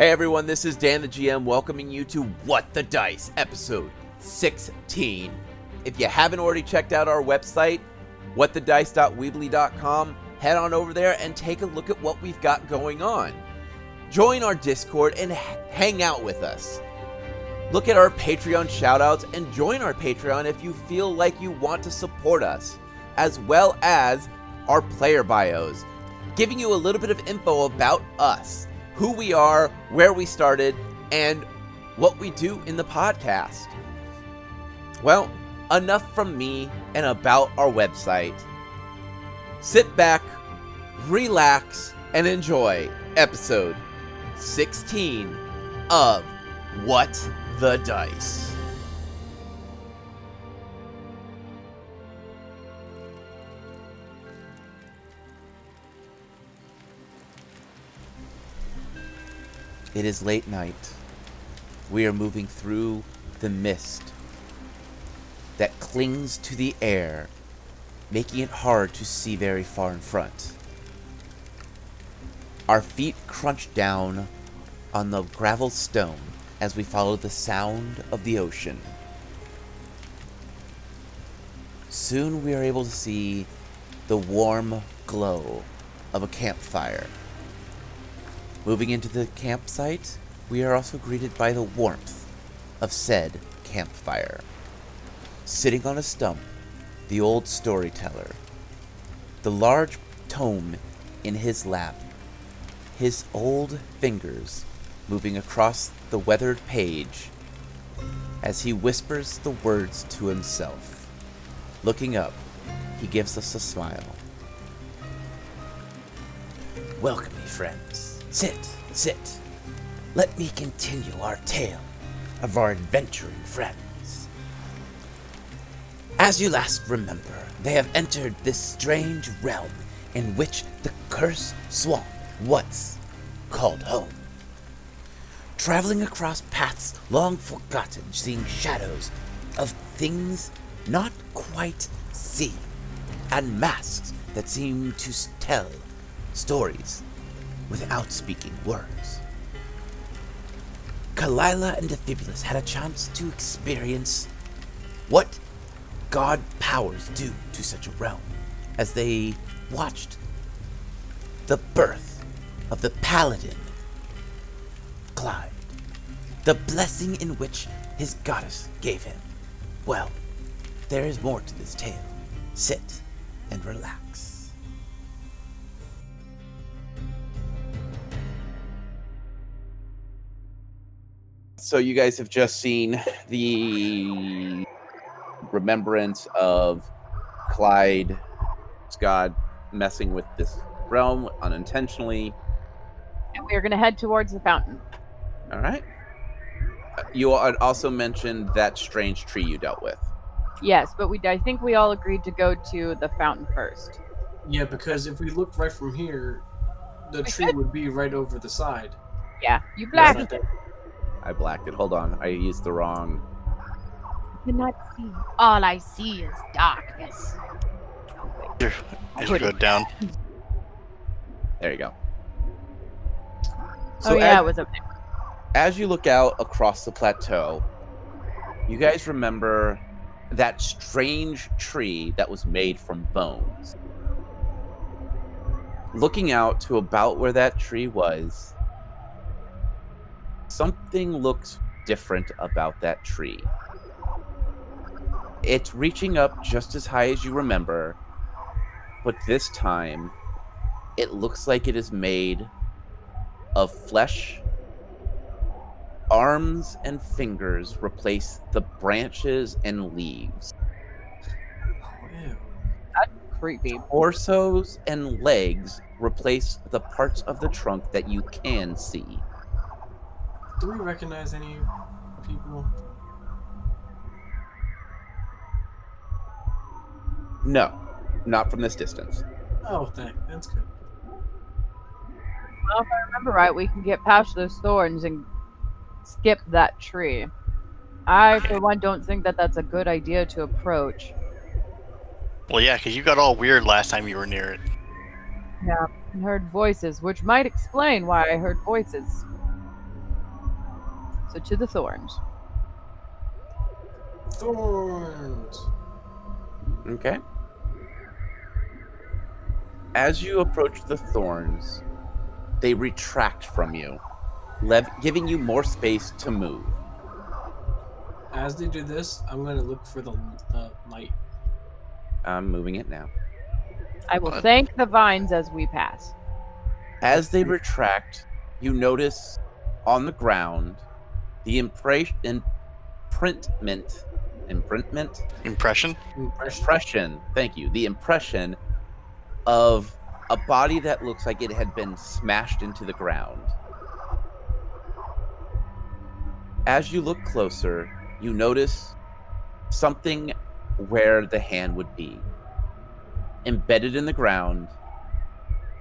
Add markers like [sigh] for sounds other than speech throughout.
Hey everyone, this is Dan the GM welcoming you to What the Dice, episode 16. If you haven't already checked out our website, whatthedice.weebly.com, head on over there and take a look at what we've got going on. Join our Discord and hang out with us. Look at our Patreon shoutouts and join our Patreon if you feel like you want to support us, as well as our player bios, giving you a little bit of info about us, who we are, where we started, and what we do in the podcast. Well, enough from me and about our website. Sit back, relax, and enjoy episode 16 of What the Dice. It is late night. We are moving through the mist that clings to the air, making it hard to see very far in front. Our feet crunch down on the gravel stone as we follow the sound of the ocean. Soon we are able to see the warm glow of a campfire. Moving into the campsite, we are also greeted by the warmth of said campfire. Sitting on a stump, the old storyteller, the large tome in his lap, his old fingers moving across the weathered page as he whispers the words to himself. Looking up, he gives us a smile. Welcome, me friends. Sit, sit. Let me continue our tale of our adventuring friends. As you last remember, they have entered this strange realm in which the cursed swamp once called home. Traveling across paths long forgotten, seeing shadows of things not quite seen, and masks that seem to tell stories without speaking words. Kalila and Defibulus had a chance to experience what god powers do to such a realm as they watched the birth of the paladin Clyde, the blessing in which his goddess gave him. Well, there is more to this tale. Sit and relax. So you guys have just seen the remembrance of Clyde, God messing with this realm unintentionally. And we are going to head towards the fountain. All right. Uh, You also mentioned that strange tree you dealt with. Yes, but we I think we all agreed to go to the fountain first. Yeah, because if we look right from here, the We tree could. would be right over the side. Yeah, you That's black not that- I blacked it. Hold on. I used the wrong. I cannot see. All I see is darkness. Here, I as put go it- down. There you go. oh yeah, as, it was up there. as you look out across the plateau, you guys remember that strange tree that was made from bones. Looking out to about where that tree was, something looks different about that tree. It's reaching up just as high as you remember, but this time it looks like it is made of flesh arms and fingers replace the branches and leaves. Oh, ew. Creepy. Torsos and legs replace the parts of the trunk that you can see. Do we recognize any people? No, not from this distance. Oh, thank. That's good. Well, if I remember right, we can get past those thorns and skip that tree. I, for one, don't think that that's a good idea to approach. Well, yeah, because you got all weird last time you were near it. Yeah, and heard voices, which might explain why I heard voices. So to the thorns. Thorns. Okay. As you approach the thorns, they retract from you, lev- giving you more space to move. As they do this, I'm gonna look for the, the light. I'm moving it now. I will What? thank the vines as we pass. As they retract, you notice on the ground the impre- imprintment, imprintment, Impression? Impression. impression. Thank you. The impression of a body that looks like it had been smashed into the ground. As you look closer, you notice something where the hand would be. Embedded in the ground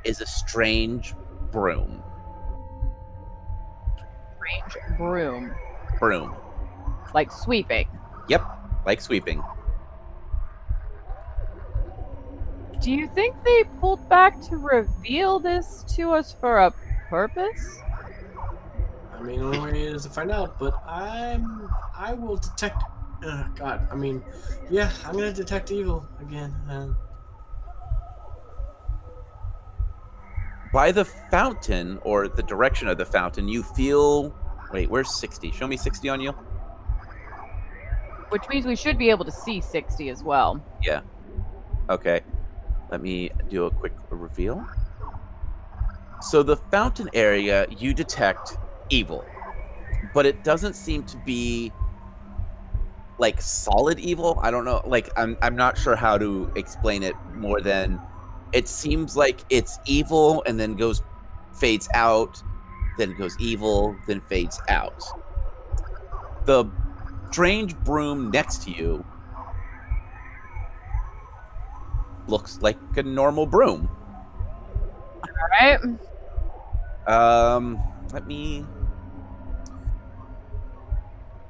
is a strange broom. Strange broom. Broom. Like sweeping. Yep, like sweeping. Do you think they pulled back to reveal this to us for a purpose? I mean, the only way is to find out. But I'm. I will detect. Uh, God. I mean, yeah. I'm gonna detect evil again. Uh, By the fountain, or the direction of the fountain, you feel. Wait, where's 60? Show me 60 on you. Which means we should be able to see 60 as well. Yeah. Okay. Let me do a quick reveal. So, the fountain area, you detect evil, but it doesn't seem to be like solid evil. I don't know. Like, I'm, I'm not sure how to explain it more than it seems like it's evil and then goes, fades out, then goes evil, then fades out. The strange broom next to you looks like a normal broom. Alright? Um, let me.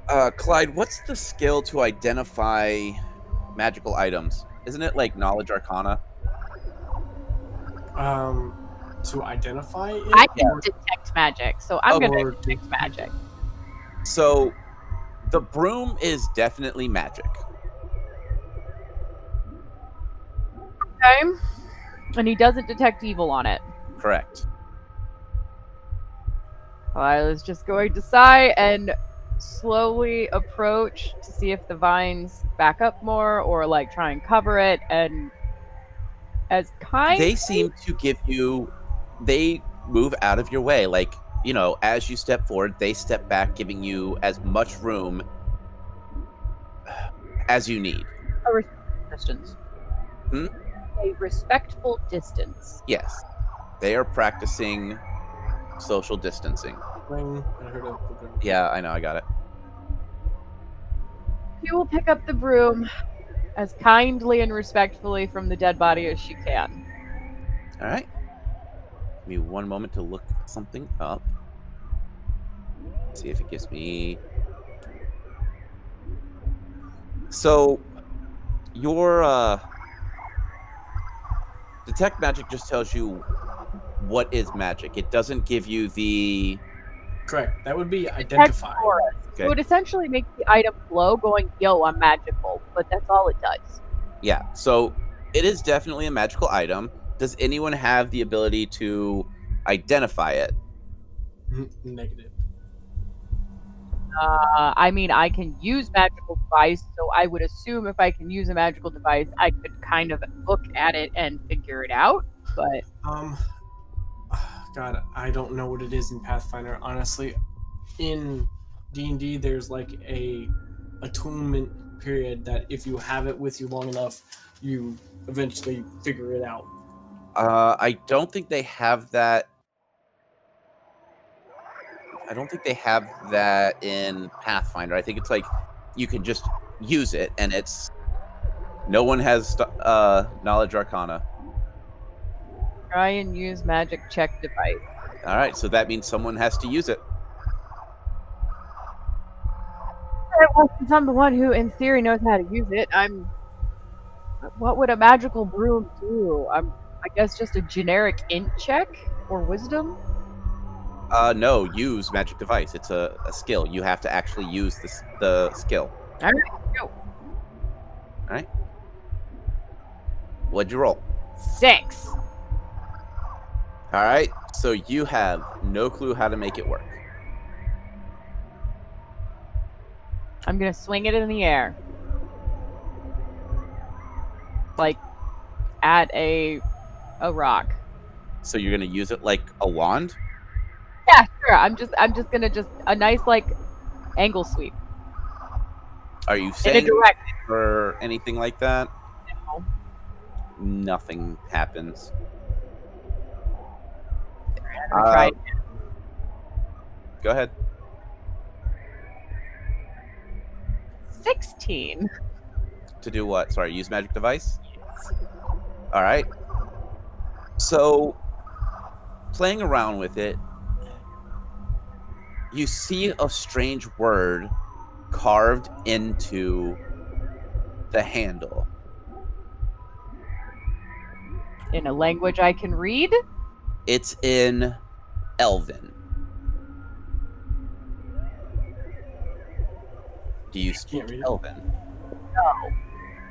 Uh, Clyde, what's the skill to identify magical items? Isn't it like knowledge arcana? Um, to identify it. I can or- detect magic, so I'm Oh, gonna detect magic. So, the broom is definitely magic. Okay. And he doesn't detect evil on it. Correct. I was just going to sigh and slowly approach to see if the vines back up more or like try and cover it and as kind They seem to give you. They move out of your way. Like, you know, as you step forward, they step back, giving you as much room [sighs] as you need. a respectful distance. Hmm? A respectful distance. Yes. They are practicing social distancing. Ring. I heard of the ring. Yeah, I know, I got it. She will pick up the broom as kindly and respectfully from the dead body as she can. All right. Give me one moment to look something up. See if it gives me. So, your uh, detect magic just tells you what is magic. It doesn't give you the. Correct. That would be Detect identify. aura. Okay. So it essentially makes the item glow, going, "Yo, I'm magical," but that's all it does. Yeah. So, it is definitely a magical item. Does anyone have the ability to identify it? Negative. Uh, I mean, I can use magical device, so I would assume if I can use a magical device, I could kind of look at it and figure it out. But Um, [sighs] God, I don't know what it is in Pathfinder. Honestly, in D and D, there's like a attunement period that if you have it with you long enough, you eventually figure it out. Uh, I don't think they have that. I don't think they have that in Pathfinder. I think it's like you can just use it, and it's no one has st- uh, knowledge arcana. try and use magic check device. All right, so that means someone has to use it. Alright, Well, since I'm the one who, in theory, knows how to use it, I'm. What would a magical broom do? I'm, I guess, just a generic int check or wisdom. Uh, no, use magic device. It's a, a skill. You have to actually use this the skill. All right, go. All right. What'd you roll? Six. All right. So you have no clue how to make it work. I'm gonna swing it in the air. Like at a a rock. So you're gonna use it like a wand. Yeah, sure. I'm just I'm just gonna just a nice like angle sweep Are you in a saying or anything like that? No. Nothing happens. Uh, Go ahead. Sixteen. To do what? Sorry, use magic device? All right. So, playing around with it, you see a strange word carved into the handle. In a language I can read. It's in Elven. Do you speak read it. Elven?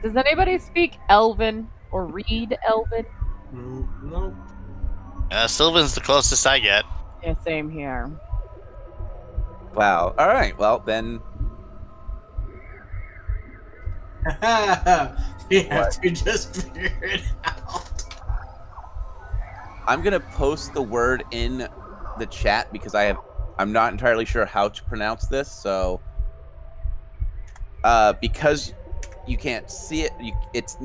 Does anybody speak Elven or read Elven? Mm, no. Uh, Sylvan's the closest I get. Yeah, same here. Wow. All right. Well, then [laughs] you have to just figure it out. I'm gonna post the word in the chat because I have I'm not entirely sure how to pronounce this, so uh because you can't see it, you, it's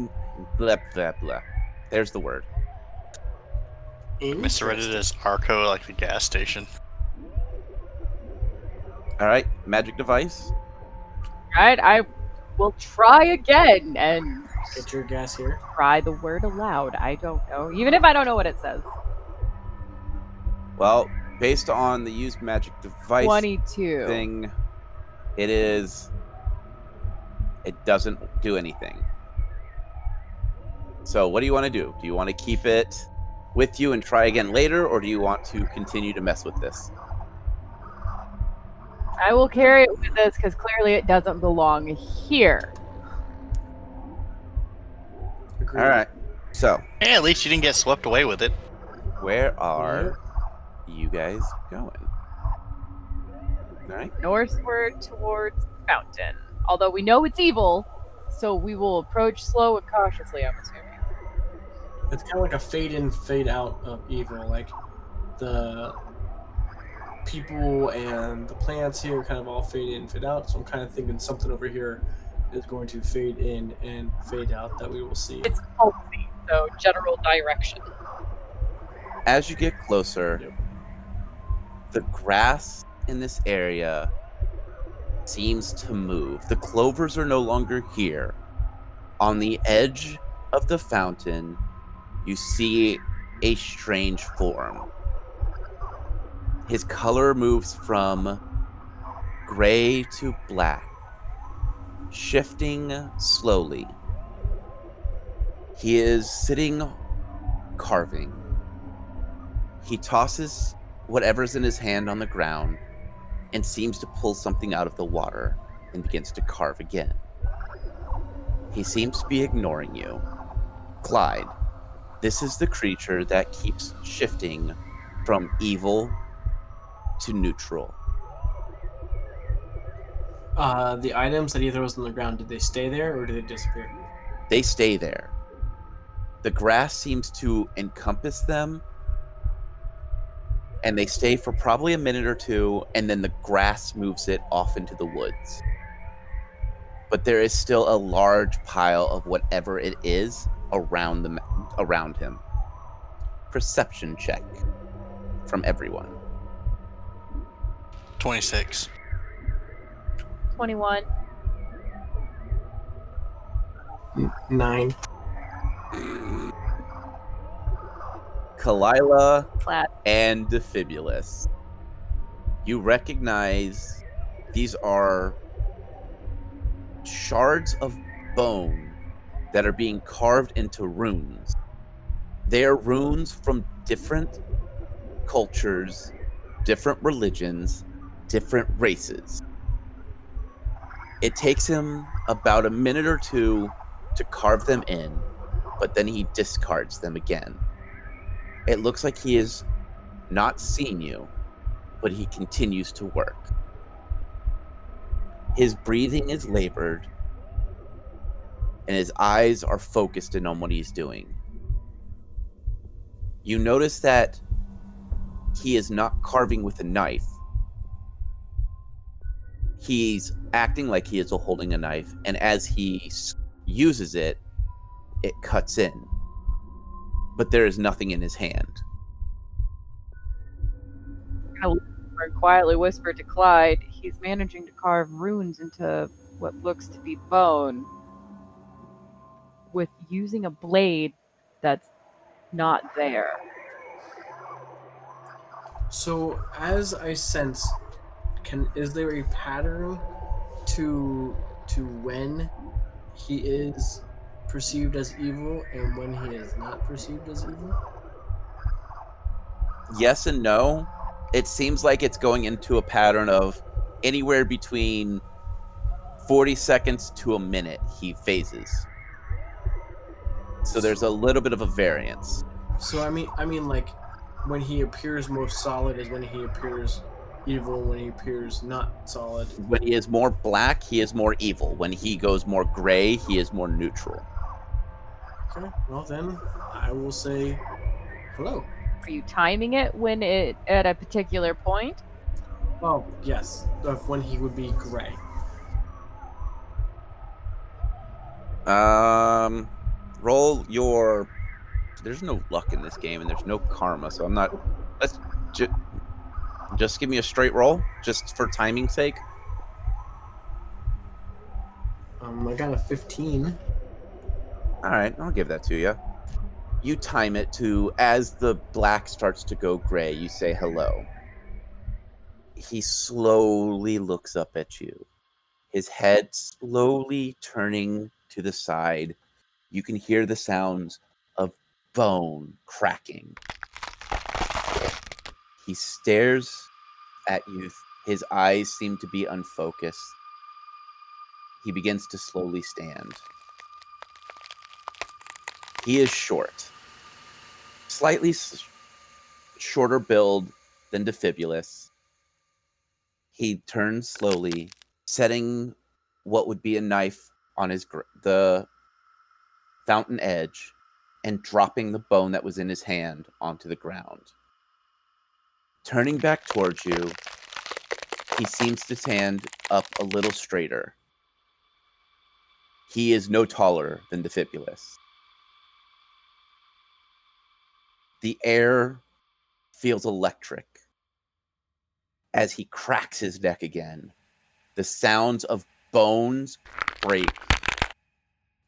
blah blah blah. There's the word. Misread it as Arco, like the gas station. All right, magic device. Right? I will try again and Get your gas here. try the word aloud. I don't know. Even if I don't know what it says. Well, based on the used magic device 22. thing, it is. It doesn't do anything. So, what do you want to do? Do you want to keep it with you and try again later, or do you want to continue to mess with this? I will carry it with us because clearly it doesn't belong here. Agreed. All right. So, Hey, at least you didn't get swept away with it. where are you guys going? All right. Northward towards the fountain. Although we know it's evil, so we will approach slow and cautiously, I'm assuming. It's kind of like a fade in, fade out of evil. Like the people and the plants here kind of all fade in, fade out. So I'm kind of thinking something over here is going to fade in and fade out that we will see. It's healthy, so general direction. As you get closer, Yep. the grass in this area seems to move. The clovers are no longer here. On the edge of the fountain, you see a strange form. His color moves from gray to black, shifting slowly. He is sitting carving. He tosses whatever's in his hand on the ground and seems to pull something out of the water and begins to carve again. He seems to be ignoring you. Clyde, this is the creature that keeps shifting from evil to neutral. Uh, the items that he throws on the ground, did they stay there or did they disappear? They stay there. The grass seems to encompass them, and they stay for probably a minute or two, and then the grass moves it off into the woods. But there is still a large pile of whatever it is around the around him. Perception check from everyone. 26. 21. Nine. Kalila Flat. and Defibulus. You recognize these are shards of bone that are being carved into runes. They are runes from different cultures different religions, different races. It takes him about a minute or two to carve them in, but then he discards them again. It looks like he has not seen you, but he continues to work. His breathing is labored, and his eyes are focused in on what he's doing. You notice that he is not carving with a knife. He's acting like he is holding a knife, and as he uses it, it cuts in. But there is nothing in his hand. Or quietly whispered to Clyde, he's managing to carve runes into what looks to be bone with using a blade that's not there. So as I sense, can is there a pattern to to when he is perceived as evil and when he is not perceived as evil? Yes and no. It seems like it's going into a pattern of anywhere between 40 seconds to a minute he phases. So there's a little bit of a variance. So I mean I mean like when he appears most solid is when he appears evil when he appears not solid. When he is more black, he is more evil. When he goes more gray, he is more neutral. Okay. Well then I will say hello. Are you timing it when it at a particular point? Oh yes, of when he would be gray. Um, roll your. There's no luck in this game, and there's no karma, so I'm not. Let's ju- just give me a straight roll, just for timing's sake. Um, I got a 15. All right, I'll give that to you. You time it to as the black starts to go gray, you say hello. He slowly looks up at you, his head slowly turning to the side. You can hear the sounds of bone cracking. He stares at you, his eyes seem to be unfocused. He begins to slowly stand. He is short, slightly shorter build than Defibulus. He turns slowly, setting what would be a knife on his gr- the fountain edge, and dropping the bone that was in his hand onto the ground. Turning back towards you, he seems to stand up a little straighter. He is no taller than Defibulus. The air feels electric as he cracks his neck again. The sounds of bones break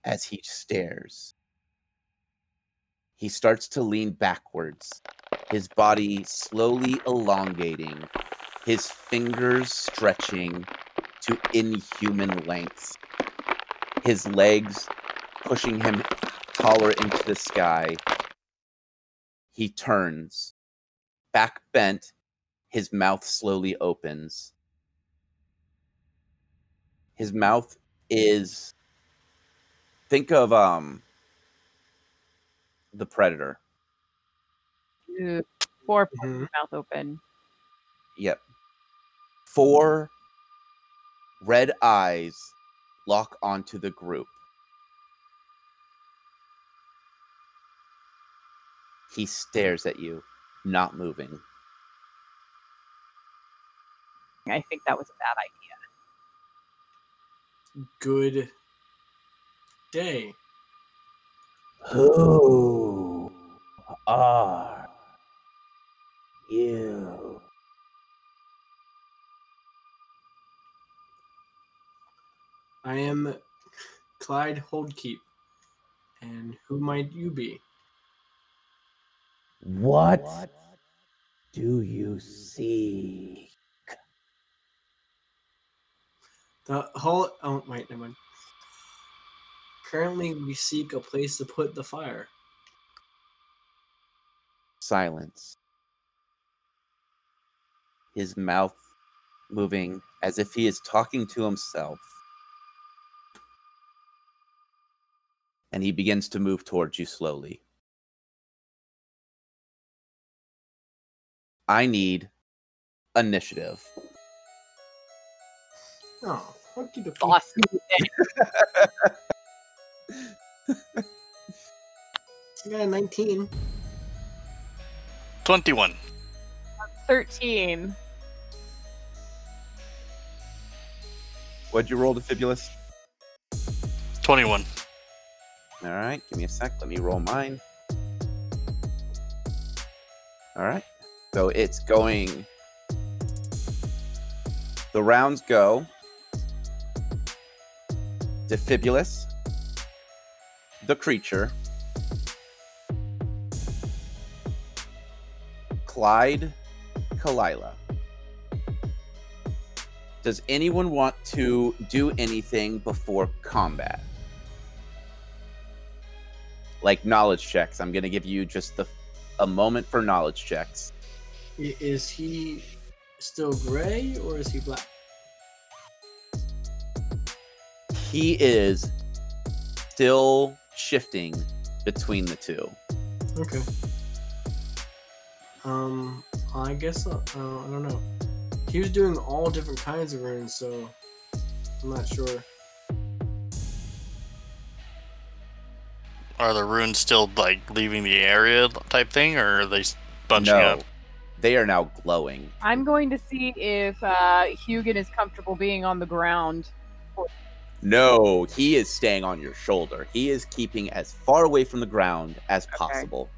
as he stares. He starts to lean backwards, his body slowly elongating, his fingers stretching to inhuman lengths, his legs pushing him taller into the sky. He turns, back bent, his mouth slowly opens. His mouth is think of um the predator. Two, four points Mhm. mouth open. Yep. Four red eyes lock onto the group. He stares at you, not moving. I think that was a bad idea. Good day. Who are you? I am Clyde Holdkeep. And who might you be? What do you see? The whole. Oh, wait, never mind. Currently, we seek a place to put the fire. Silence. his mouth moving as if he is talking to himself. And he begins to move towards you slowly. I need initiative. Oh, okie dokie. Boss. [laughs] I got a 19. 21. 13. What'd you roll, Defibulus? 21. All right, give me a sec. Let me roll mine. All right. So it's going. The rounds go. Defibulus. The creature. Clyde. Kalila. Does anyone want to do anything before combat? like knowledge checks. I'm gonna give you just the a moment for knowledge checks. I- Is he still gray or is he black? He is still shifting between the two. Okay. Um, I guess uh, uh, I don't know. He was doing all different kinds of runes, so I'm not sure. Are the runes still like leaving the area type thing, or are they bunching no, up? They are now glowing. I'm going to see if uh, Hugin is comfortable being on the ground. No, he is staying on your shoulder. He is keeping as far away from the ground as possible.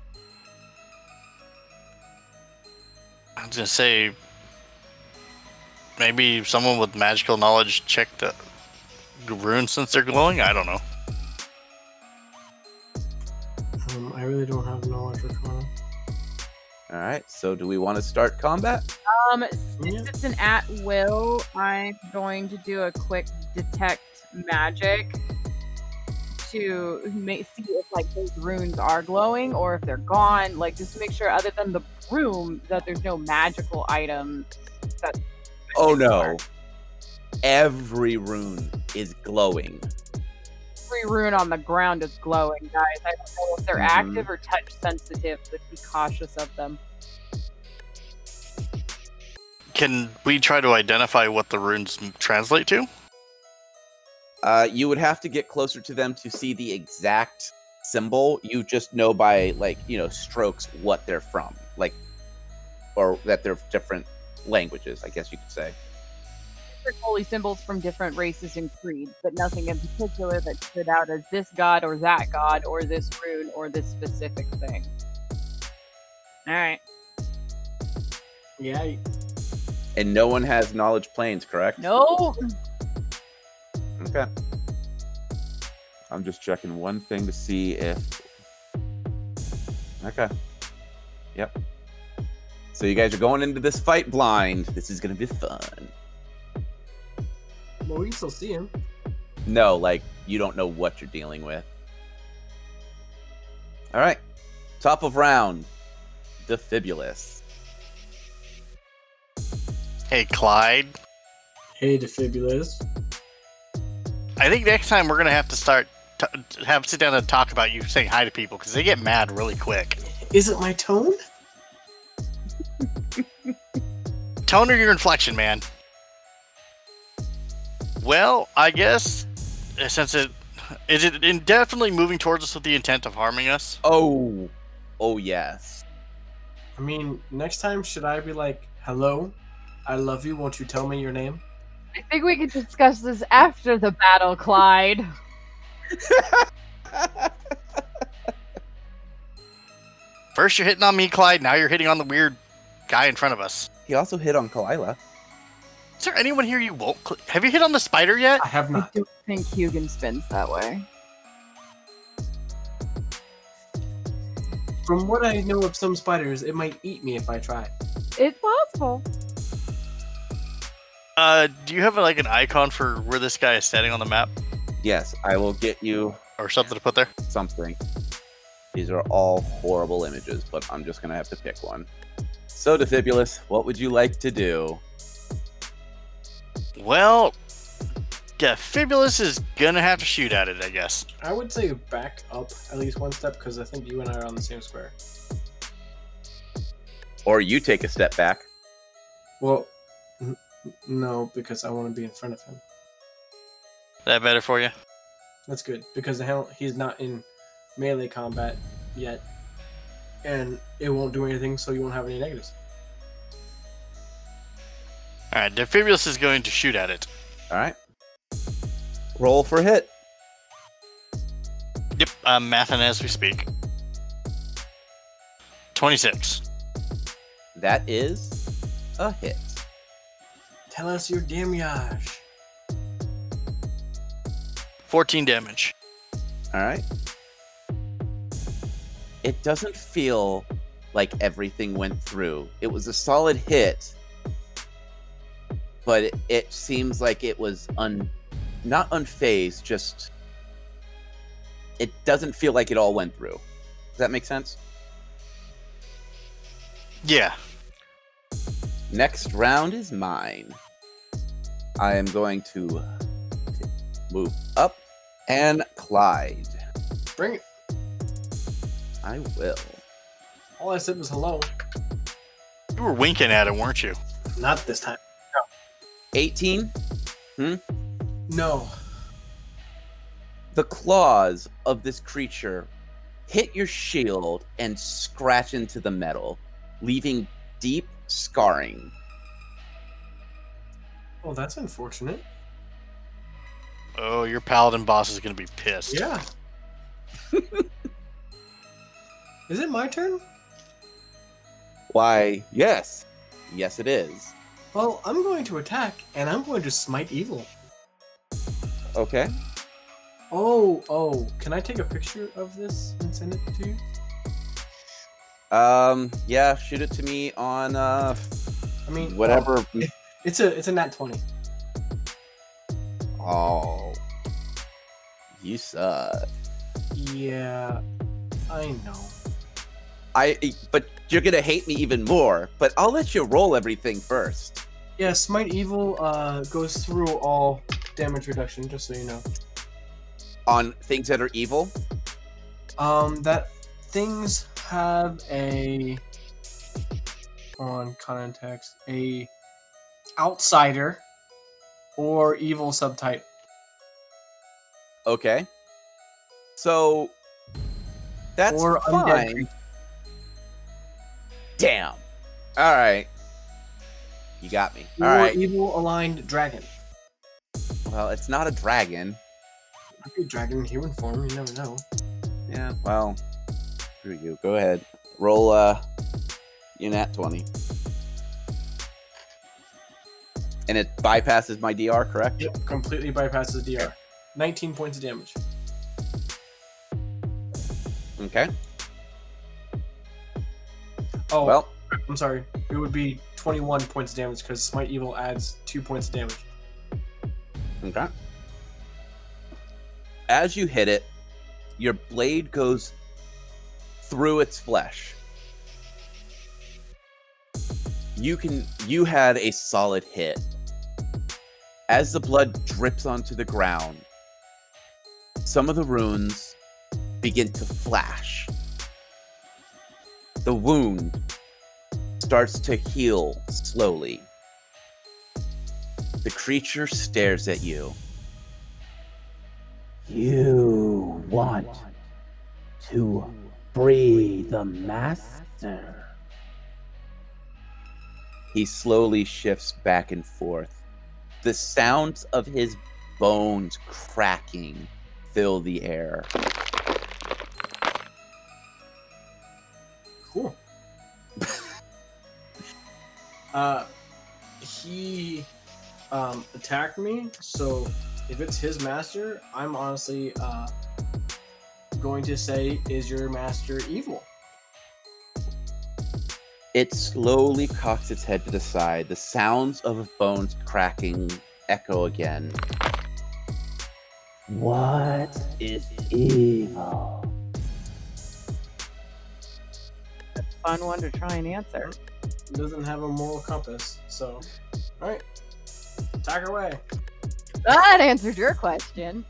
I was gonna say maybe someone with magical knowledge check the runes since they're glowing. I don't know. Um, I really don't have knowledge arcana. All right. So, do we want to start combat? Um, since it's an at will, I'm going to do a quick detect magic to make, see if like those runes are glowing or if they're gone. Like just to make sure, other than the room, that there's no magical item. That Oh no! Every rune is glowing. Every rune on the ground is glowing, guys. I don't know if they're Mhm. active or touch sensitive, but be cautious of them. Can we try to identify what the runes translate to? Uh, you would have to get closer to them to see the exact symbol. You just know by like you know strokes what they're from, like, or that they're different languages. I guess you could say. Different holy symbols from different races and creeds, but nothing in particular that stood out as this god or that god or this rune or this specific thing. All right. Yeah, And no one has knowledge planes, correct? No. Okay. I'm just checking one thing to see if. Okay. Yep. So you guys are going into this fight blind. This is gonna be fun. Well, we can still see him. No, like you don't know what you're dealing with. All right. Top of round. Defibulus. Hey, Clyde. Hey, Defibulus. I think next time we're gonna have to start t- have sit down and talk about you saying hi to people because they get mad really quick. Is it my tone? Tone or your inflection, man. Well, I guess uh, since it is it indefinitely moving towards us with the intent of harming us. Oh. Oh yes. I mean, next time should I be like, "Hello, I love you. Won't you tell me your name?" I think we can discuss this after the battle, Clyde. [laughs] First you're hitting on me, Clyde. Now you're hitting on the weird guy in front of us. he also hit on Kalila. Is there anyone here you won't? Cl- have you hit on the spider yet? I have I not. don't think Hugin spins that way. From what I know of some spiders, it might eat me if I try. It's possible. Uh, do you have like an icon for where this guy is standing on the map Yes, I will get you or something to put there? something. These are all horrible images, but I'm just gonna have to pick one. So, Defibulus, what would you like to do? Well, yeah, Fibulus is gonna have to shoot at it, I guess. I would say back up at least one step because I think you and I are on the same square. Or you take a step back. Well, n- n- no, because I want to be in front of him. That better for you? That's good because the hell he's not in melee combat yet, and it won't do anything, so you won't have any negatives. All right, Defibulus is going to shoot at it. All right. Roll for hit. Yep, I'm mathing as we speak. 26. That is a hit. Tell us your damage. 14 damage. All right. It doesn't feel like everything went through. It was a solid hit, but it, it seems like it was un, not unfazed. Just it doesn't feel like it all went through. Does that make sense? Yeah. Next round is mine. I am going to move up and Clyde. Bring it. I will. All I said was hello. You were winking at him, weren't you? Not this time. 18. Hmm? No. The claws of this creature hit your shield and scratch into the metal, leaving deep scarring. Oh, that's unfortunate. Oh, your paladin boss is going to be pissed. Yeah. [laughs] Is it my turn? Why, yes. Yes, it is. Well, I'm going to attack, and I'm going to smite evil. Okay. Oh, oh. Can I take a picture of this and send it to you? Um, yeah, shoot it to me on uh I mean, whatever. oh, [laughs] it's a it's a nat twenty. Oh. You suck. Yeah, I know. I but you're gonna hate me even more, but I'll let you roll everything first. Yeah, smite evil uh goes through all damage reduction. Just so you know. On things that are evil. Um, that things have a on context a outsider or evil subtype. Okay. So that's Or fine. creature. Damn. All right. You got me. All right. evil aligned dragon. Well, it's not a dragon. Might be a dragon in human form. You never know. Yeah. Well, screw you. Go ahead. Roll. Uh, you nat twenty. And it bypasses my DR, correct? Yep, completely bypasses DR. 19 points of damage. Okay. Oh, Well, I'm sorry. It would be 21 points of damage because Smite Evil adds 2 points of damage. Okay. As you hit it, your blade goes through its flesh. You can you had a solid hit. As the blood drips onto the ground, some of the runes begin to flash. The wound starts to heal slowly. The creature stares at you. You want to free the master. He slowly shifts back and forth. The sounds of his bones cracking fill the air. Cool. [laughs] uh, he um, attacked me, so if it's his master, I'm honestly uh, going to say, is your master evil? It slowly cocks its head to the side. The sounds of bones cracking echo again. What is evil? That's a fun one to try and answer. Doesn't have a moral compass. So, all right, attack away. That answered your question.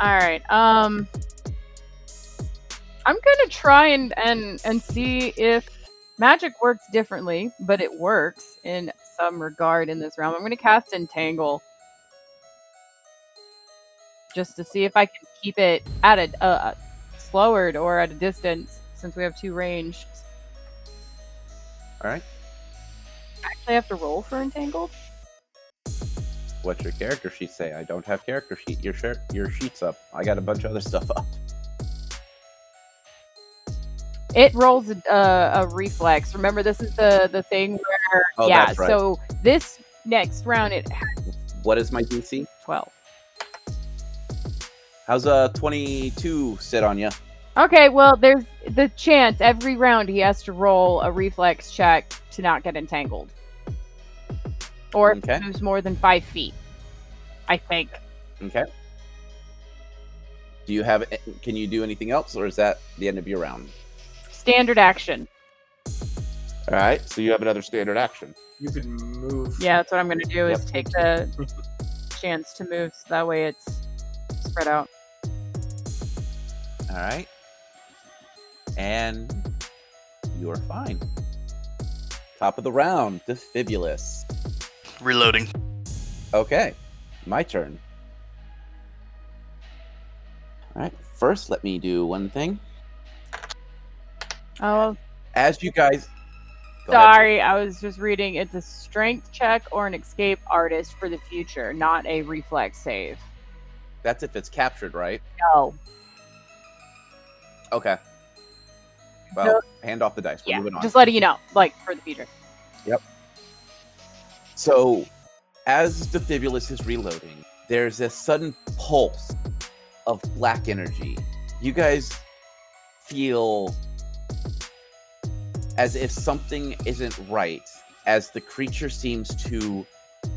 All right. Um, I'm gonna try and and and see if magic works differently, but it works in some regard in this realm. I'm gonna cast entangle just to see if I can keep it at a uh, slowered or at a distance since we have two ranged. All right. I actually, have to roll for entangled. What's your character sheet say? I don't have character sheet. Your shirt, your sheet's up. I got a bunch of other stuff up. It rolls a, uh, a reflex. Remember, this is the the thing where Oh, yeah. that's right. So this next round, it has What is my DC? twelve. How's a 22 sit on you? Okay, well, there's the chance every round he has to roll a reflex check to not get entangled, or if Okay. it moves more than five feet. I think. Okay. Do you have? Can you do anything else, or is that the end of your round? Standard action. All right. So you have another standard action. You could move. Yeah, that's what I'm gonna do. Is Yep. take the chance to move, so that way it's spread out. All right. And you're fine. Top of the round, Defibulus. Reloading. Okay, my turn. All right. First, let me do one thing. Oh, As you guys. Go ahead. sorry. I was just reading. It's a strength check or an escape artist for the future, not a reflex save. That's if it's captured, right? No. Okay. Well, hand off the dice. We're Yeah, just letting you know, like for the future. Yep. So, as Defibulus is reloading, there's a sudden pulse of black energy. You guys feel as if something isn't right as the creature seems to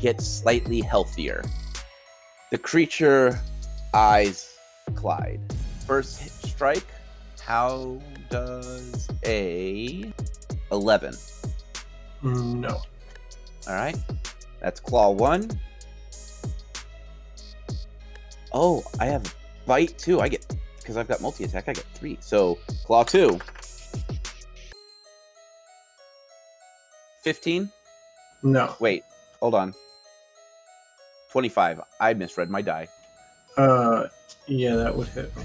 get slightly healthier. The creature eyes Clyde. First strike. How does a 11? No. All right. That's claw one. Oh, I have bite two. I get because I've got multi attack. I get three. So claw two. Fifteen. No. Wait, hold on. Twenty-five. I misread my die. Uh, yeah, that would hit me.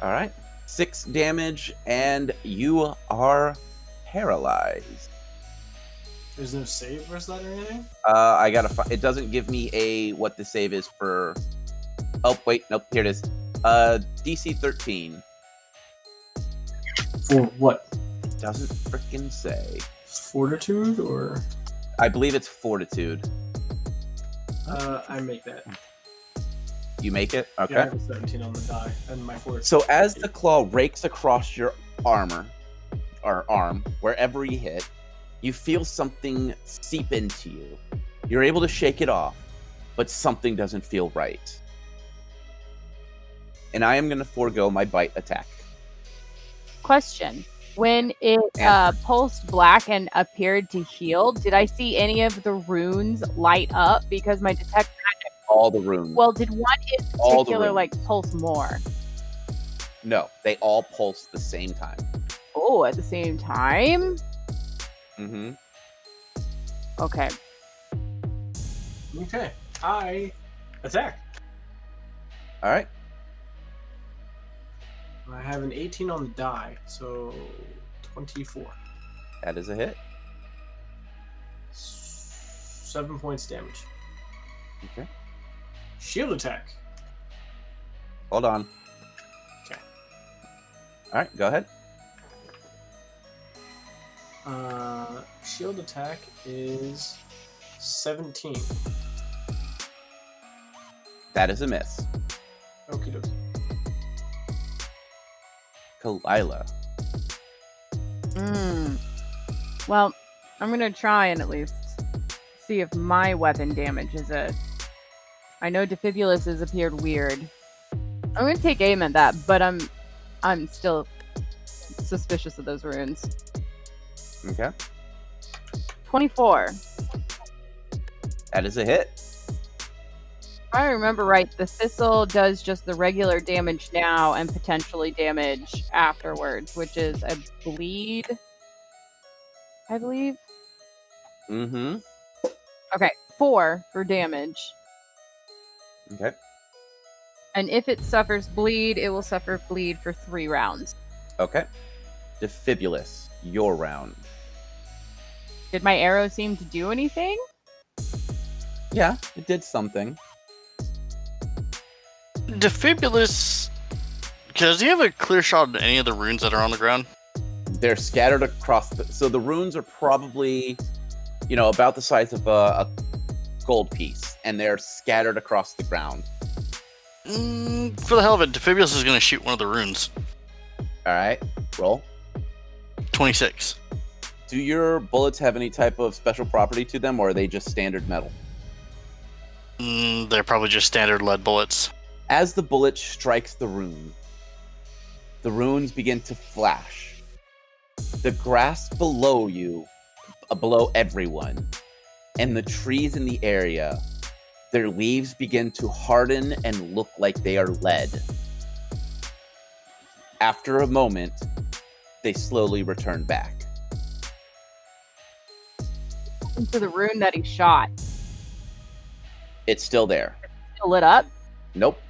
All right. Six damage, and you are paralyzed. There's no save versus that or anything. Uh, I gotta. Fi- it doesn't give me a what the save is for. Oh wait, nope. Here it is. Uh, DC 13. For what? It doesn't frickin' say. Fortitude or? I believe it's Fortitude. Uh, I make that. You make it. Okay. Yeah, I have a 17 on the die, and my fortitude. So as the claw rakes across your armor or arm, wherever you hit, you feel something seep into you. You're able to shake it off, but something doesn't feel right. And I am going to forego my bite attack. Question: When it uh, pulsed black and appeared to heal, did I see any of the runes light up? Because my detect. All the runes. Well, did one in particular like pulse more? no, they all pulse the same time. Oh, at the same time. Mm-hmm. Okay. okay, I attack. All right. I have an 18 on the die, so 24. That is a hit. Seven points damage. Okay. Shield attack. Hold on. Okay. All right, go ahead. Uh, shield attack is 17. That is a miss. Okie dokie. Kalila. Mm. Well, I'm gonna try and at least see if my weapon damage is it. I know Defibulus has appeared weird. I'm gonna take aim at that, but I'm I'm still suspicious of those runes. Okay. 24. That is a hit. If I remember right, the thistle does just the regular damage now and potentially damage afterwards, which is a bleed. I believe. Mm-hmm. Okay, four for damage. Okay. And if it suffers bleed, it will suffer bleed for three rounds. Okay. Defibulus, your round. Did my arrow seem to do anything? Yeah, it did something. Defibulus. Does he have a clear shot on any of the runes that are on the ground? They're scattered across the. So the runes are probably, you know, about the size of a, a gold piece, and they're scattered across the ground. Mm, for the hell of it, Defibulus is going to shoot one of the runes. All right, roll. 26. Do your bullets have any type of special property to them, or are they just standard metal? Mm, they're probably just standard lead bullets. As the bullet strikes the rune, the runes begin to flash. The grass below you, below everyone, and the trees in the area, their leaves begin to harden and look like they are lead. After a moment, they slowly return back. Into the rune that he shot. It's still there. Still lit up? Nope.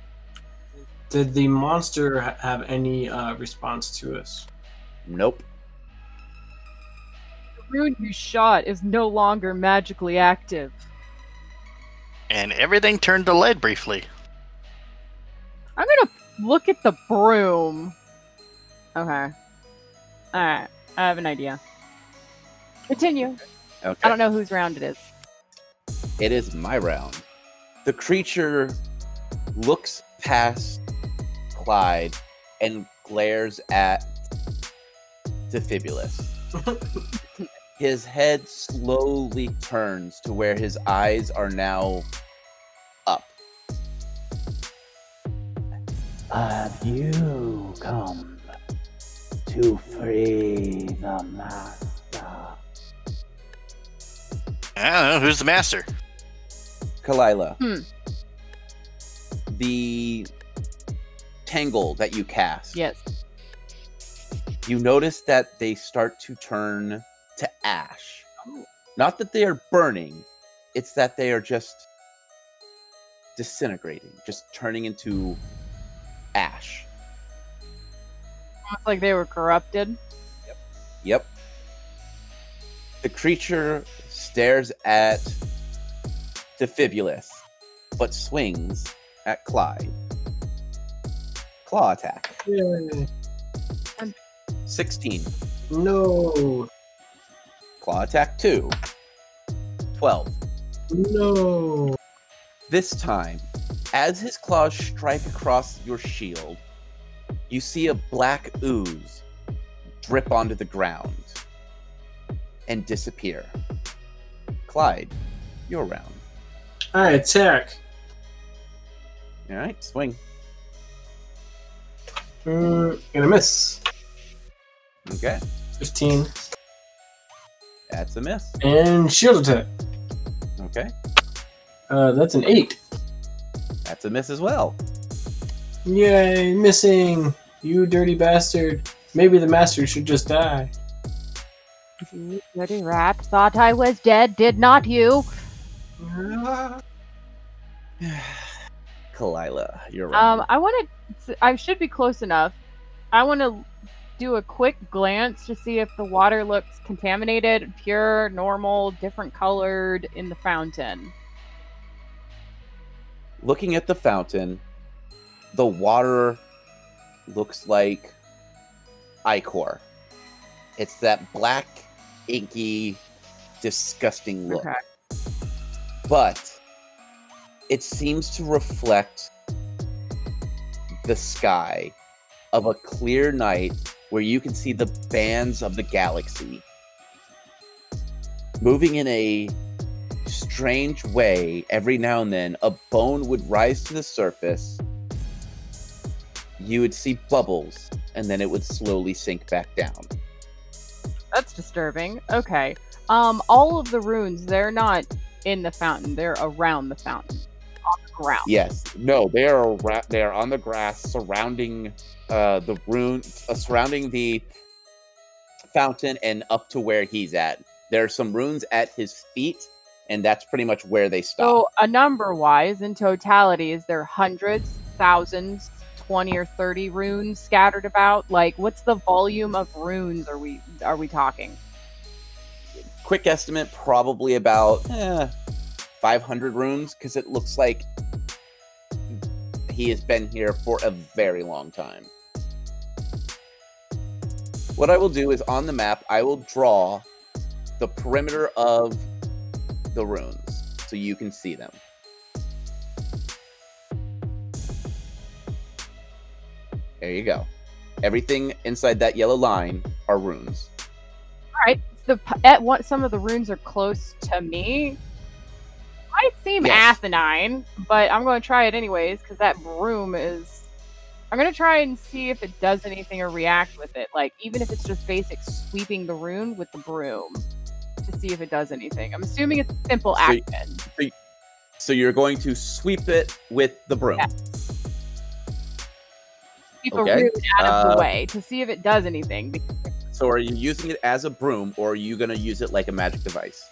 Did the monster have any uh, response to us? Nope. The rune you shot is no longer magically active. And everything turned to lead briefly. I'm gonna look at the broom. Okay. Alright. I have an idea. Continue. Okay. I don't know whose round it is. It is my round. The creature looks past Clyde and glares at Defibulus. [laughs] his head slowly turns to where his eyes are now up. Have you come to free the master? I don't know. Who's the master? Kalila. Hmm. The tangle that you cast. Yes. you notice that they start to turn to ash. Oh. Not that they are burning, it's that they are just disintegrating, just turning into ash. Almost like they were corrupted. Yep. Yep. The creature stares at the Defibulus, but swings at Clyde. Claw attack. Yay. 16. No. Claw attack 2. 12. No. This time, as his claws strike across your shield, you see a black ooze drip onto the ground and disappear. Clyde, your round. I attack. All right, swing. Mm, gonna miss. Okay, 15. That's a miss. And shield attack. Okay, Uh, that's an 8. that's a miss as well. Yay, missing. You dirty bastard. Maybe the master should just die. You dirty rat thought I was dead, did not you? [sighs] Kalila, your round. Um, I want to. I should be close enough. I want to do a quick glance to see if the water looks contaminated, pure, normal, different colored in the fountain. Looking at the fountain, the water looks like ichor. It's that black, inky, disgusting look. Okay. But it seems to reflect the sky of a clear night where you can see the bands of the galaxy moving in a strange way every now and then a bone would rise to the surface you would see bubbles and then it would slowly sink back down That's disturbing. Okay. Um, all of the runes, they're not in the fountain. They're around the fountain, ground. Yes. No, they are they are on the grass surrounding uh the rune uh, surrounding the fountain and up to where he's at. There are some runes at his feet and that's pretty much where they stop. So, a number wise, in totality, is there hundreds, thousands, 20 or 30 runes scattered about? Like, what's the volume of runes are we are we talking? Quick estimate, probably about eh, 500 runes, because it looks like he has been here for a very long time. What I will do is on the map, I will draw the perimeter of the runes so you can see them. There you go. Everything inside that yellow line are runes. All right. The at what some of the runes are close to me. It might seem Yes. asinine, but I'm going to try it anyways because that broom is. I'm going to try and see if it does anything or react with it. Like even if it's just basic sweeping the rune with the broom to see if it does anything. I'm assuming it's a simple So action. So you're going to sweep it with the broom. Yeah. Sweep okay. a rune out of Uh, the way to see if it does anything. So are you using it as a broom or are you going to use it like a magic device?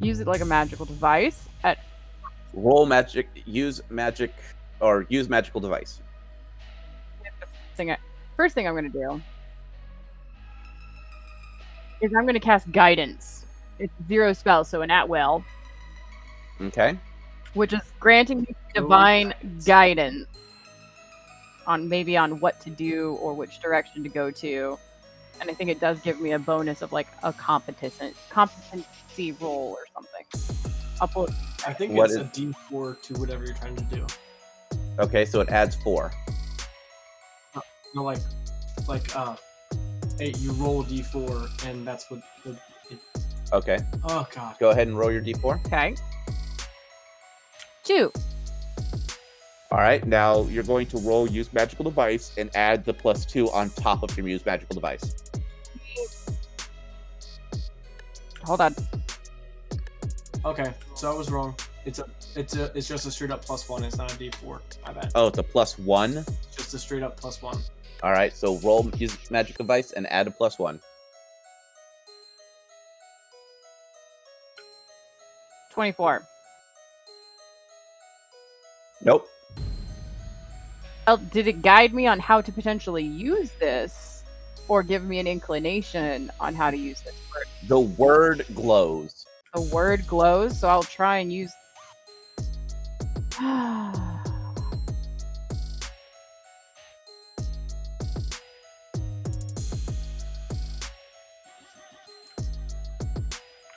Use it like a magical device Roll magic, use magic, or use magical device. first thing I'm going to do is I'm going to cast guidance. It's zero spell, so an at will, Okay. which is granting me divine guidance on maybe on what to do or which direction to go to. And I think it does give me a bonus of like a competent competency roll or something. I'll pull it. I think What it's is- a D4 to whatever you're trying to do. Okay, so it adds four. No, like, like, uh, hey, you roll a D4, and that's what the. It, Okay, oh God. go ahead and roll your d4. Okay. Two. All right, now you're going to roll use magical device and add the plus two on top of your use magical device. Hold on. Okay, so I was wrong. It's a, it's a, it's just a straight up plus one. It's not a D4. My bad. Oh, it's a plus one. It's just a straight up plus one. All right, so roll use magic device and add a plus one. Twenty-four. Nope. Well, did it guide me on how to potentially use this, or give me an inclination on how to use this? word? The word glows. The word glows, so I'll try and use. [sighs]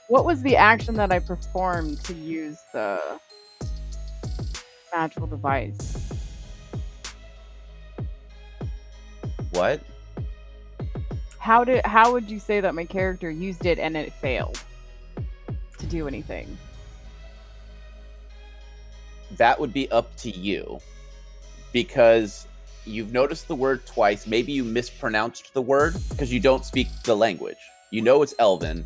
what was the action that I performed to use the magical device? What? How did how would you say that my character used it and it failed to do anything? That would be up to you. Because you've noticed the word twice. Maybe you mispronounced the word because you don't speak the language. You know it's Elven.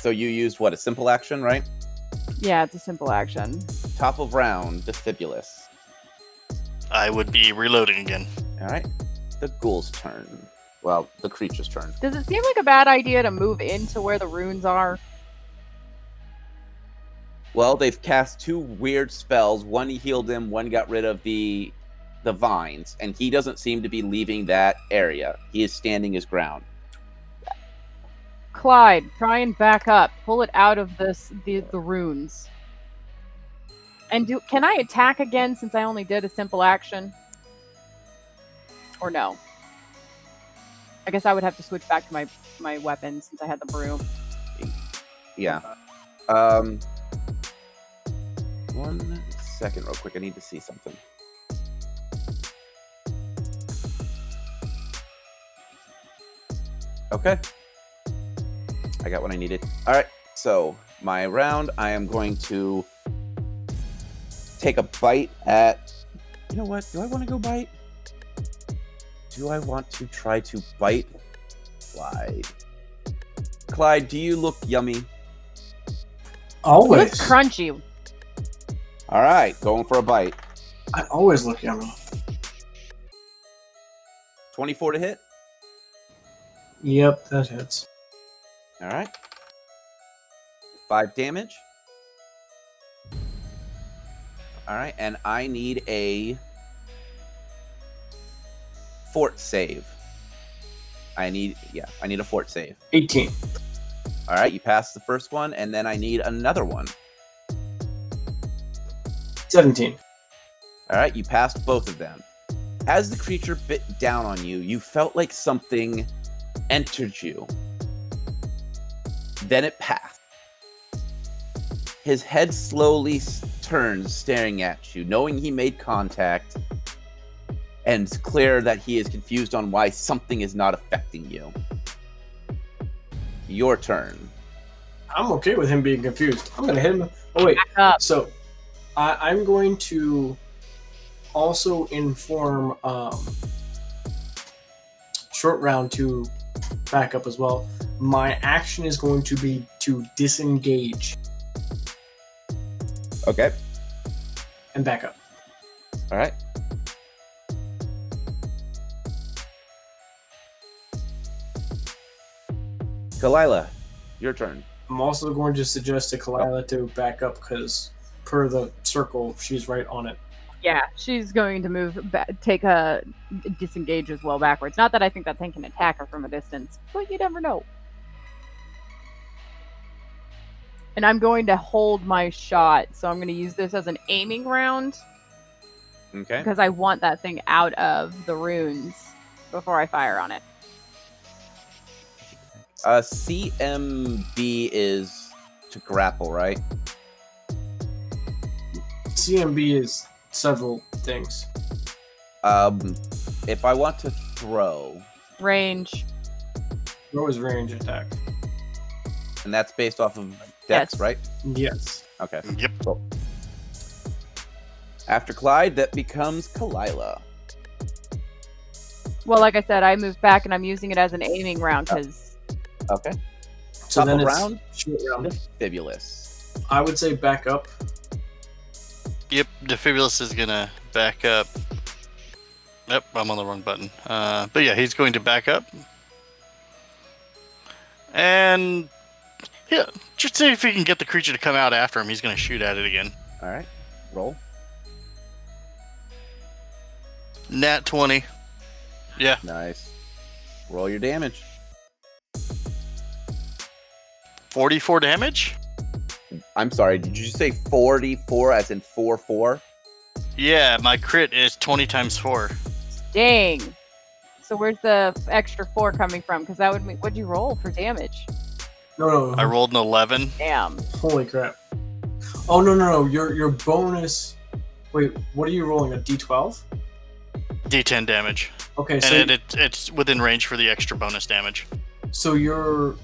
So you used what? A simple action, right? Yeah, it's a simple action. Top of round, Defibulus. I would be reloading again. All right. The ghoul's turn. Well, the creature's turn. Does it seem like a bad idea to move into where the runes are? Well, they've cast two weird spells. One healed him, one got rid of the the vines, and he doesn't seem to be leaving that area. He is standing his ground. Clyde, try and back up. Pull it out of this the, the runes. And do can I attack again since I only did a simple action? Or no? I guess I would have to switch back to my my weapon since I had the broom. Yeah. Um one second real quick. I need to see something. Okay. I got what I needed. All right. So, my round, I am going to take a bite at You know what? Do I want to go bite? Do I want to try to bite Clyde? Clyde, do you look yummy? Always. Looks crunchy. All right, going for a bite. I always look yummy. 24 to hit. Yep, that hits. All right. Five damage. All right, and I need a fort save. I need, yeah, I need a fort save. 18. All right, you passed the first one, and then I need another one. 17. All right, you passed both of them. As the creature bit down on you, you felt like something entered you. Then it passed. His head slowly turns, staring at you, knowing he made contact, and it's clear that he is confused on why something is not affecting you. Your turn. I'm okay with him being confused. I'm gonna hit him. Oh wait, Back up. so I, I'm going to also inform um, short round to back up as well. My action is going to be to disengage Okay. and back up. All right. Kalila, your turn. I'm also going to suggest to Kalila to back up because per the circle, she's right on it. Yeah, she's going to move, ba- take a disengage as well backwards. Not that I think that thing can attack her from a distance, but you never know. And I'm going to hold my shot, so I'm going to use this as an aiming round Okay. because I want that thing out of the runes before I fire on it. Uh, CMB is to grapple, right? CMB is several things. Um, if I want to throw, Range. Throw is range attack. and that's based off of dex, Yes. right? Yes. Okay. Yep. Cool. After Clyde, that becomes Kalila. Well, like I said, I moved back and I'm using it as an aiming round because Okay. So Top then of it's round, short round. Fibulous. I would say back up. Yep, Defibulus is gonna back up. Yep, I'm on the wrong button. Uh, but yeah, he's going to back up. And yeah, just see if he can get the creature to come out after him. He's gonna shoot at it again. All right. Roll. Nat 20. Yeah, Nice. Roll your damage. 44 damage. I'm sorry. Did you say 44 as in 4 4? Yeah, my crit is 20 times 4. dang. So where's the extra four coming from? Because that would mean what'd you roll for damage? No, no. I rolled an 11. Damn. Holy crap. Oh no no no! Your your bonus. Wait, what are you rolling? A D12? D10 damage. Okay, so And it, it, it's within range for the extra bonus damage. so your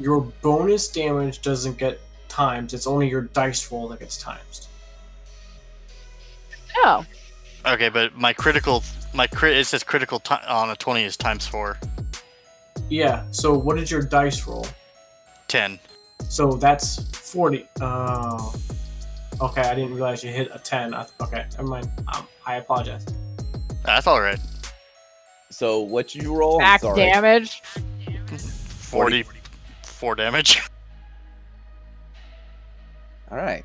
your bonus damage doesn't get timed. It's only your dice roll that gets timed. Oh. Okay, but my critical, my crit, it says critical t- on a twenty is times four. Yeah. So what is your dice roll? Ten. So that's forty. Oh. Okay, I didn't realize you hit a ten. I, okay, never mind. Um, I apologize. That's all right. So what you roll? Back damage. Forty. 40 four damage. [laughs] All right.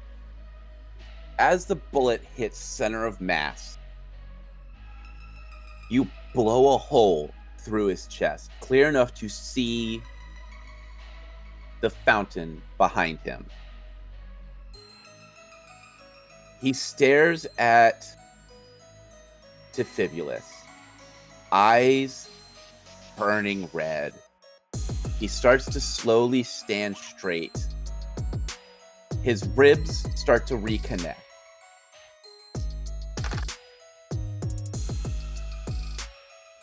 As the bullet hits center of mass, you blow a hole through his chest, clear enough to see the fountain behind him. He stares at Defibulus, eyes burning red. He starts to slowly stand straight his ribs start to reconnect.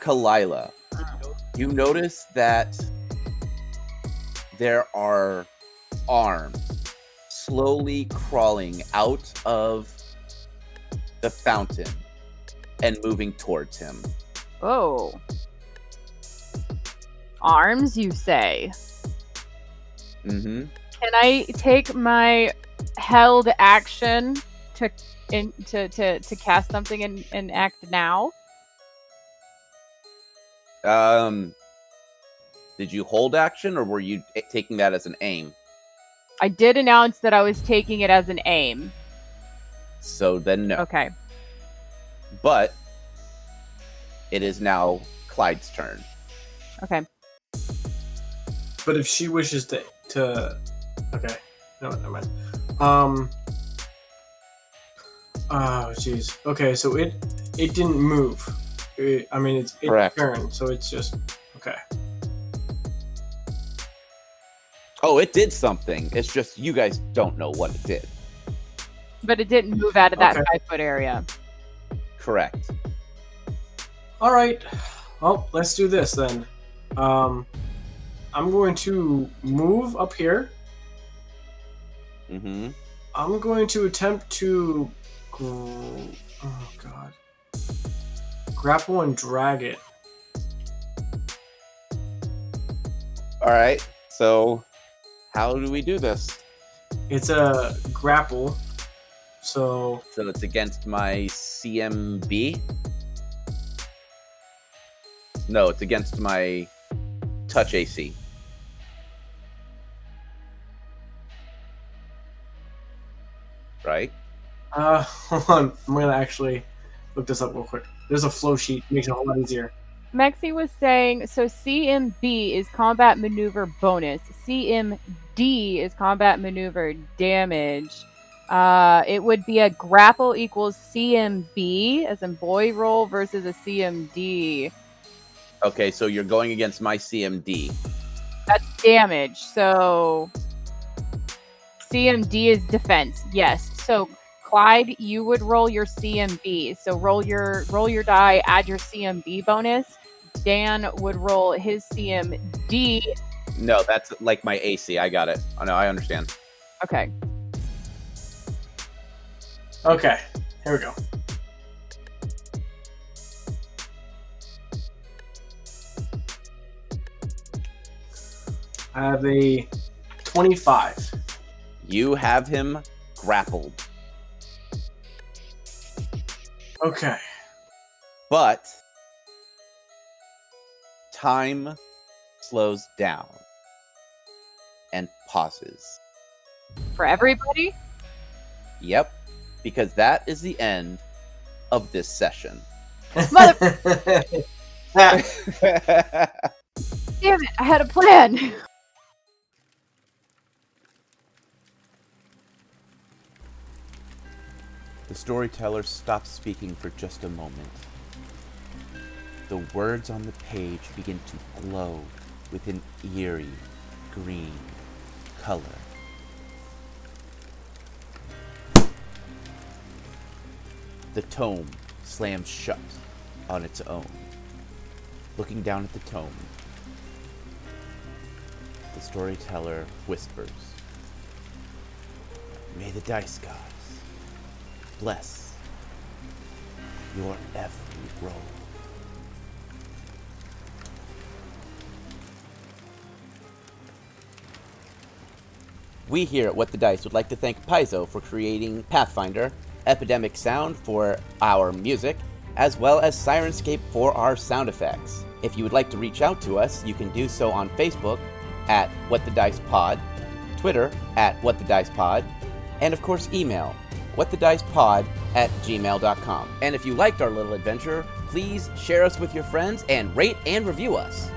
Kalila, you notice that there are arms slowly crawling out of the fountain and moving towards him. Oh. Arms, you say? Mm-hmm. Can I take my held action to in to to, to cast something and, and act now? Um, did you hold action, or were you taking that as an aim? I did announce that I was taking it as an aim. So then no. Okay. But it is now Clyde's turn. Okay. But if she wishes to to okay. No, never mind. Um Oh jeez. Okay, so it it didn't move. It, I mean it's it Correct. turn, so it's just okay. Oh, it did something. It's just you guys don't know what it did. But it didn't move out of that Okay. five foot area. Correct. Alright. Well, let's do this then. Um I'm going to move up here. Mm-hmm. I'm going to attempt to oh god. Grapple and drag it. All right. So, how do we do this? It's a grapple. So So it's against my CMB. No, it's against my touch AC. Right? Uh, [laughs] hold on. I'm gonna actually look this up real quick. There's a flow sheet. Makes it a whole lot easier. Mexi was saying so CMB is combat maneuver bonus. CMD is combat maneuver damage. Uh, it would be a grapple equals CMB as in boy roll versus a CMD. Okay, so you're going against my CMD. That's damage. So CMD is defense. Yes. So Clyde, you would roll your CMB. So roll your roll your die, add your CMB bonus. Dan would roll his CMD. No, that's like my AC. I got it. Oh, no, I understand. Okay. Okay, here we go. I have a 25. You have him grappled, Okay. but time slows down and pauses. For everybody? Yep, because that is the end of this session. Mother- [laughs] Damn it, I had a plan. The storyteller stops speaking for just a moment. The words on the page begin to glow with an eerie green color. The tome slams shut on its own. Looking down at the tome, the storyteller whispers, May the dice gods bless your every roll. We here at What the Dice would like to thank Paizo for creating Pathfinder, Epidemic Sound for our music, as well as Syrinscape for our sound effects. If you would like to reach out to us, you can do so on Facebook at What the Dice Pod, Twitter at What the Dice Pod, and of course email whatthedicepod at gmail.com. And if you liked our little adventure, please share us with your friends and rate and review us.